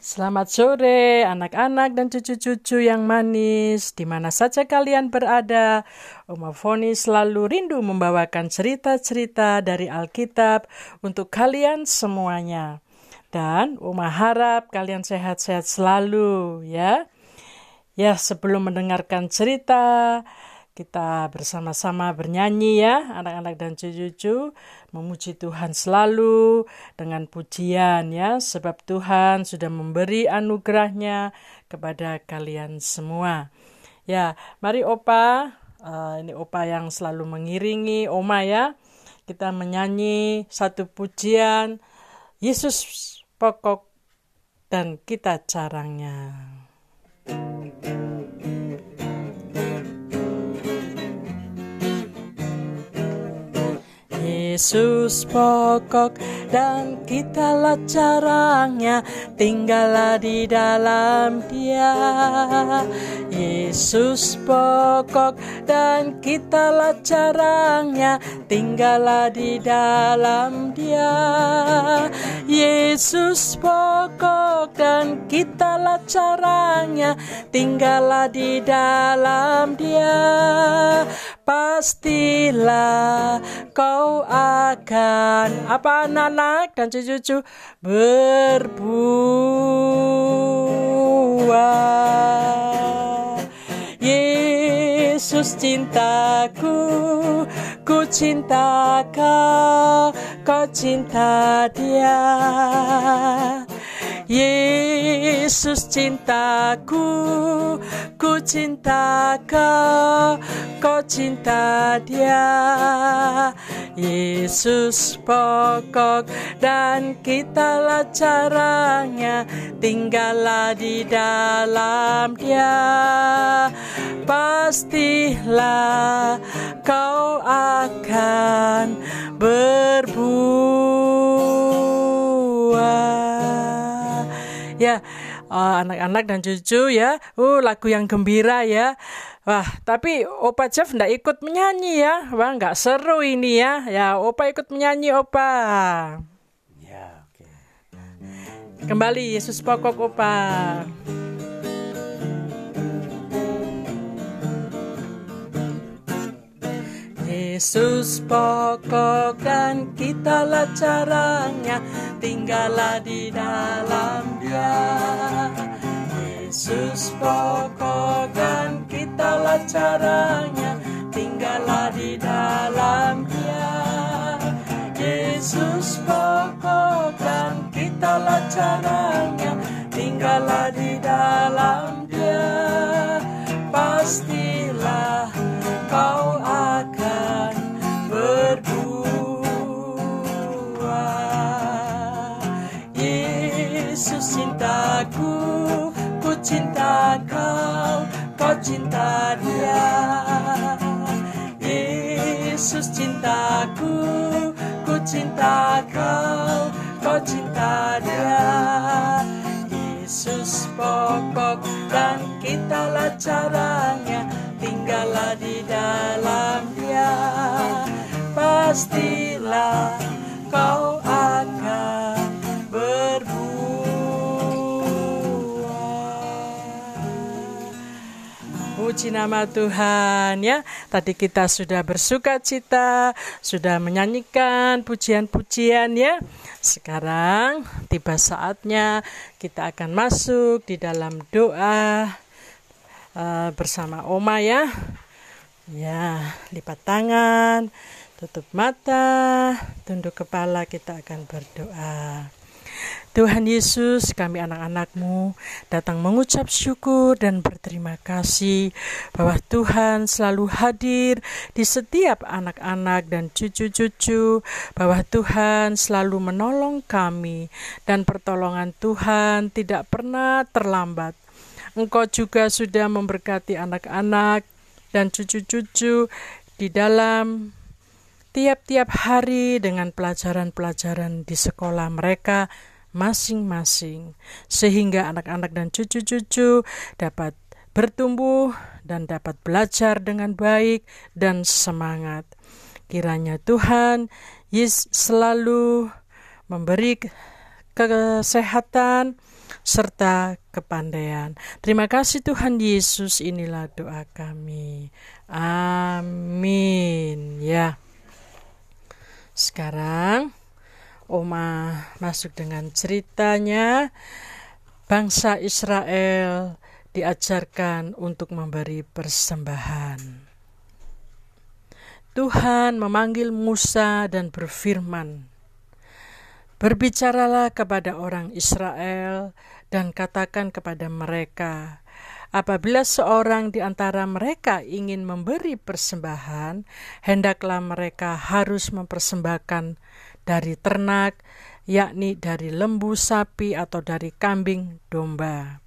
Selamat sore anak-anak dan cucu-cucu yang manis di mana saja kalian berada. Oma Foni selalu rindu membawakan cerita-cerita dari Alkitab untuk kalian semuanya. Dan Oma harap kalian sehat-sehat selalu ya. Ya, sebelum mendengarkan cerita, kita bersama-sama bernyanyi ya, anak-anak dan cucu-cucu, memuji Tuhan selalu dengan pujian ya, sebab Tuhan sudah memberi anugerahnya kepada kalian semua. Ya, mari Opa, uh, ini Opa yang selalu mengiringi Oma ya, kita menyanyi satu pujian, Yesus pokok dan kita caranya. thank you Yesus pokok dan kitalah caranya tinggallah di dalam dia. Yesus pokok dan kitalah caranya tinggallah di dalam dia. Yesus pokok dan kitalah caranya tinggallah di dalam dia pastilah kau akan apa anak-anak dan cucu-cucu berbuah. Yesus cintaku, ku cinta kau, kau cinta dia. Yesus cintaku, ku cinta kau, kau cinta dia. Yesus pokok dan kitalah caranya, tinggallah di dalam dia. Pastilah anak-anak dan cucu ya. Uh, lagu yang gembira ya. Wah, tapi Opa Jeff ndak ikut menyanyi ya. Wah, nggak seru ini ya. Ya, Opa ikut menyanyi, Opa. Ya, oke. Okay. Kembali Yesus pokok Opa. Yesus pokok dan kitalah caranya tinggallah di dalam dia. Yesus pokok dan kitalah caranya tinggallah di dalam dia. Yesus pokok dan kitalah caranya tinggallah di dalam cinta kau kau cinta dia. Yesus cintaku ku cinta kau kau cinta dia. Yesus pokok dan kitalah caranya tinggallah di dalam dia. Pastilah kau puji nama Tuhan ya tadi kita sudah bersuka cita sudah menyanyikan pujian-pujian ya sekarang tiba saatnya kita akan masuk di dalam doa uh, bersama Oma ya. Ya, lipat tangan, tutup mata, tunduk kepala, kita akan berdoa. Tuhan Yesus, kami anak-anakmu datang mengucap syukur dan berterima kasih bahwa Tuhan selalu hadir di setiap anak-anak dan cucu-cucu, bahwa Tuhan selalu menolong kami dan pertolongan Tuhan tidak pernah terlambat. Engkau juga sudah memberkati anak-anak dan cucu-cucu di dalam tiap-tiap hari dengan pelajaran-pelajaran di sekolah mereka masing-masing, sehingga anak-anak dan cucu-cucu dapat bertumbuh dan dapat belajar dengan baik dan semangat. Kiranya Tuhan Yesus selalu memberi kesehatan, serta kepandaian. Terima kasih Tuhan Yesus, inilah doa kami. Amin. Ya. Sekarang Oma masuk dengan ceritanya bangsa Israel diajarkan untuk memberi persembahan. Tuhan memanggil Musa dan berfirman, Berbicaralah kepada orang Israel dan katakan kepada mereka, apabila seorang di antara mereka ingin memberi persembahan, hendaklah mereka harus mempersembahkan dari ternak, yakni dari lembu sapi atau dari kambing domba.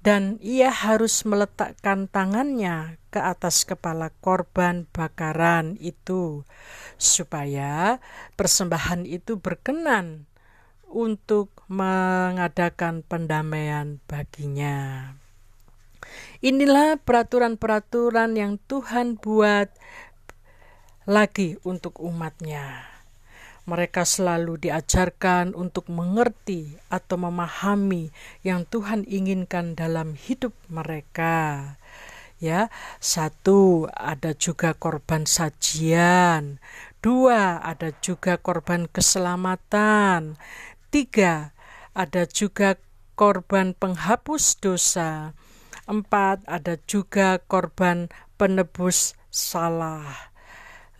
Dan ia harus meletakkan tangannya ke atas kepala korban bakaran itu, supaya persembahan itu berkenan untuk mengadakan pendamaian baginya. Inilah peraturan-peraturan yang Tuhan buat lagi untuk umatnya mereka selalu diajarkan untuk mengerti atau memahami yang Tuhan inginkan dalam hidup mereka. Ya, satu ada juga korban sajian, dua ada juga korban keselamatan, tiga ada juga korban penghapus dosa, empat ada juga korban penebus salah.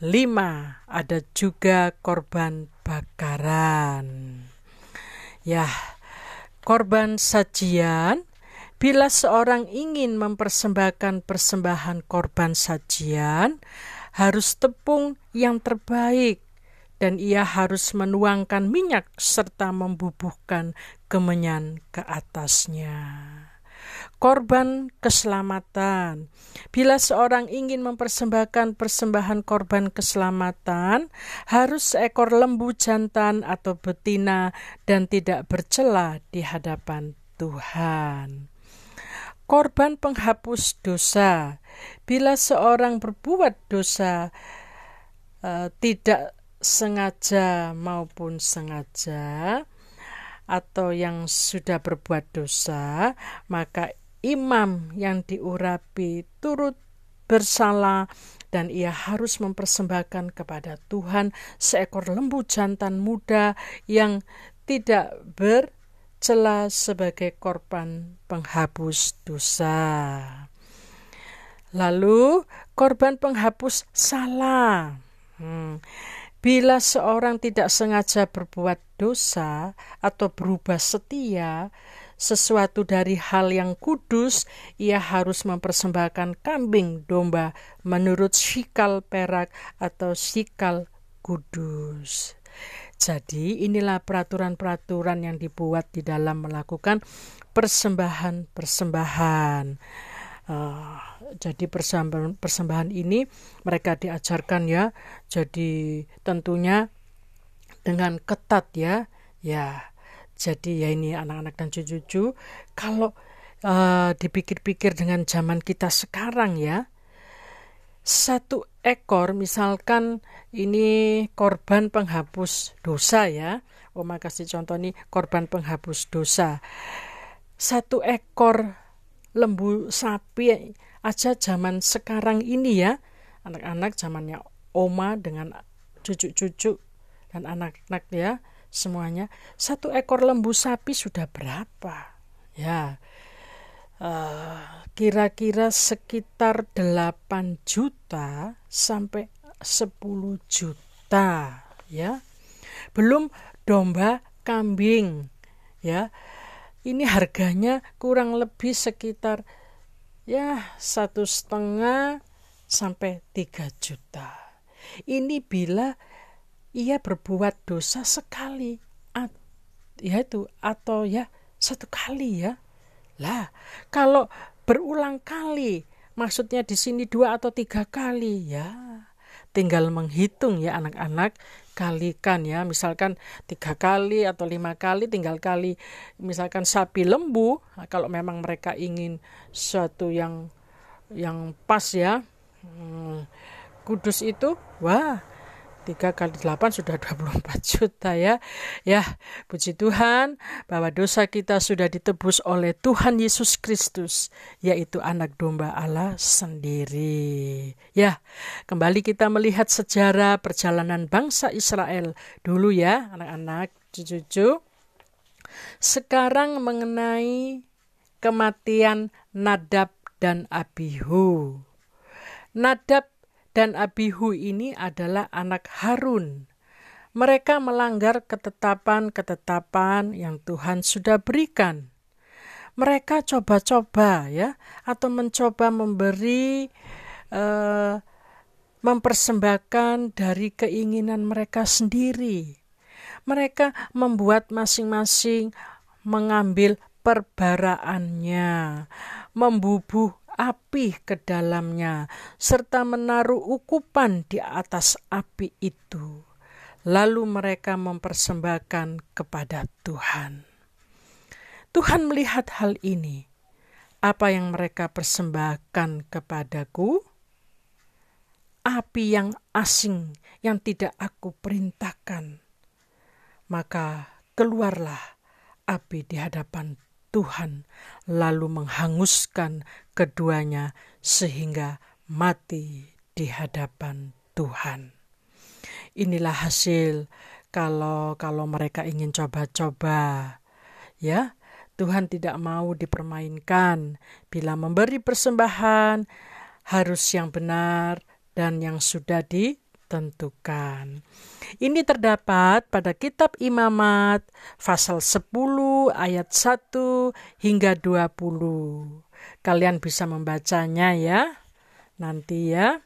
Lima, ada juga korban bakaran. Ya, korban sajian Bila seorang ingin mempersembahkan persembahan korban sajian, harus tepung yang terbaik, dan ia harus menuangkan minyak serta membubuhkan kemenyan ke atasnya korban keselamatan. Bila seorang ingin mempersembahkan persembahan korban keselamatan, harus seekor lembu jantan atau betina dan tidak bercela di hadapan Tuhan. Korban penghapus dosa. Bila seorang berbuat dosa uh, tidak sengaja maupun sengaja atau yang sudah berbuat dosa, maka imam yang diurapi turut bersalah dan ia harus mempersembahkan kepada Tuhan seekor lembu jantan muda yang tidak bercela sebagai korban penghapus dosa. Lalu korban penghapus salah. Hmm. Bila seorang tidak sengaja berbuat dosa atau berubah setia, sesuatu dari hal yang kudus, ia harus mempersembahkan kambing domba menurut sikal perak atau sikal kudus. Jadi inilah peraturan-peraturan yang dibuat di dalam melakukan persembahan-persembahan. Uh, jadi persembahan, persembahan ini mereka diajarkan ya. Jadi tentunya dengan ketat ya. Ya, jadi ya ini anak-anak dan cucu-cucu, kalau uh, dipikir-pikir dengan zaman kita sekarang ya, satu ekor misalkan ini korban penghapus dosa ya. Oma kasih contoh nih korban penghapus dosa. Satu ekor lembu sapi aja zaman sekarang ini ya. Anak-anak zamannya Oma dengan cucu-cucu dan anak-anak ya semuanya. Satu ekor lembu sapi sudah berapa? Ya eh, kira-kira uh, sekitar 8 juta sampai 10 juta ya. Belum domba kambing ya. Ini harganya kurang lebih sekitar ya satu setengah sampai 3 juta. Ini bila ia berbuat dosa sekali. At, ya itu atau ya satu kali ya. Lah kalau berulang kali maksudnya di sini dua atau tiga kali ya. Tinggal menghitung ya anak-anak kalikan ya. Misalkan tiga kali atau lima kali tinggal kali misalkan sapi lembu. Nah, kalau memang mereka ingin suatu yang yang pas ya hmm, kudus itu wah 3 kali 8 sudah 24 juta ya. Ya, puji Tuhan bahwa dosa kita sudah ditebus oleh Tuhan Yesus Kristus, yaitu anak domba Allah sendiri. Ya, kembali kita melihat sejarah perjalanan bangsa Israel dulu ya, anak-anak, cucu-cucu. Sekarang mengenai kematian Nadab dan Abihu. Nadab dan Abihu ini adalah anak Harun. Mereka melanggar ketetapan-ketetapan yang Tuhan sudah berikan. Mereka coba-coba ya atau mencoba memberi uh, mempersembahkan dari keinginan mereka sendiri. Mereka membuat masing-masing mengambil perbaraannya, membubuh api ke dalamnya, serta menaruh ukupan di atas api itu. Lalu mereka mempersembahkan kepada Tuhan. Tuhan melihat hal ini. Apa yang mereka persembahkan kepadaku? Api yang asing yang tidak aku perintahkan. Maka keluarlah api di hadapan Tuhan, lalu menghanguskan keduanya sehingga mati di hadapan Tuhan. Inilah hasil kalau kalau mereka ingin coba-coba. Ya, Tuhan tidak mau dipermainkan. Bila memberi persembahan harus yang benar dan yang sudah ditentukan. Ini terdapat pada kitab Imamat pasal 10 ayat 1 hingga 20. Kalian bisa membacanya ya. Nanti ya.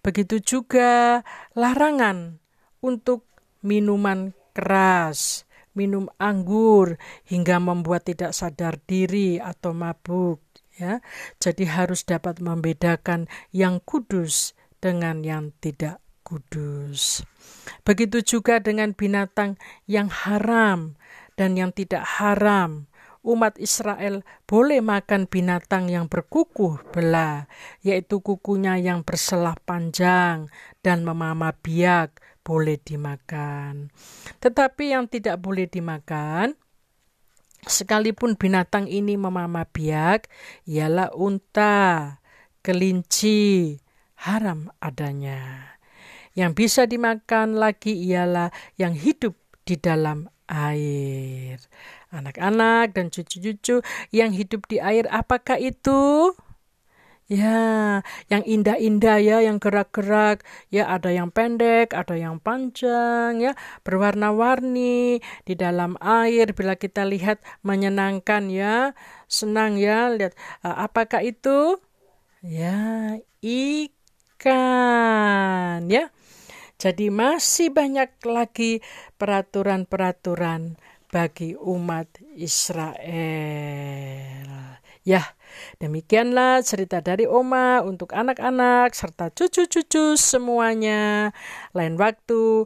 Begitu juga larangan untuk minuman keras, minum anggur hingga membuat tidak sadar diri atau mabuk ya. Jadi harus dapat membedakan yang kudus dengan yang tidak kudus. Begitu juga dengan binatang yang haram dan yang tidak haram. Umat Israel boleh makan binatang yang berkuku belah, yaitu kukunya yang berselah panjang dan memama biak boleh dimakan. Tetapi yang tidak boleh dimakan, sekalipun binatang ini memama biak, ialah unta, kelinci, haram adanya. Yang bisa dimakan lagi ialah yang hidup di dalam air. Anak-anak dan cucu-cucu yang hidup di air, apakah itu? Ya, yang indah-indah ya, yang gerak-gerak, ya ada yang pendek, ada yang panjang, ya berwarna-warni di dalam air. Bila kita lihat menyenangkan ya, senang ya, lihat apakah itu? Ya, ikan, ya. Jadi masih banyak lagi peraturan-peraturan bagi umat Israel. Ya, demikianlah cerita dari Oma untuk anak-anak serta cucu-cucu semuanya. Lain waktu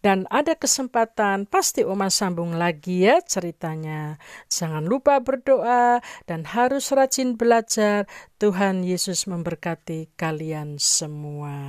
dan ada kesempatan pasti Oma sambung lagi ya ceritanya. Jangan lupa berdoa dan harus rajin belajar. Tuhan Yesus memberkati kalian semua.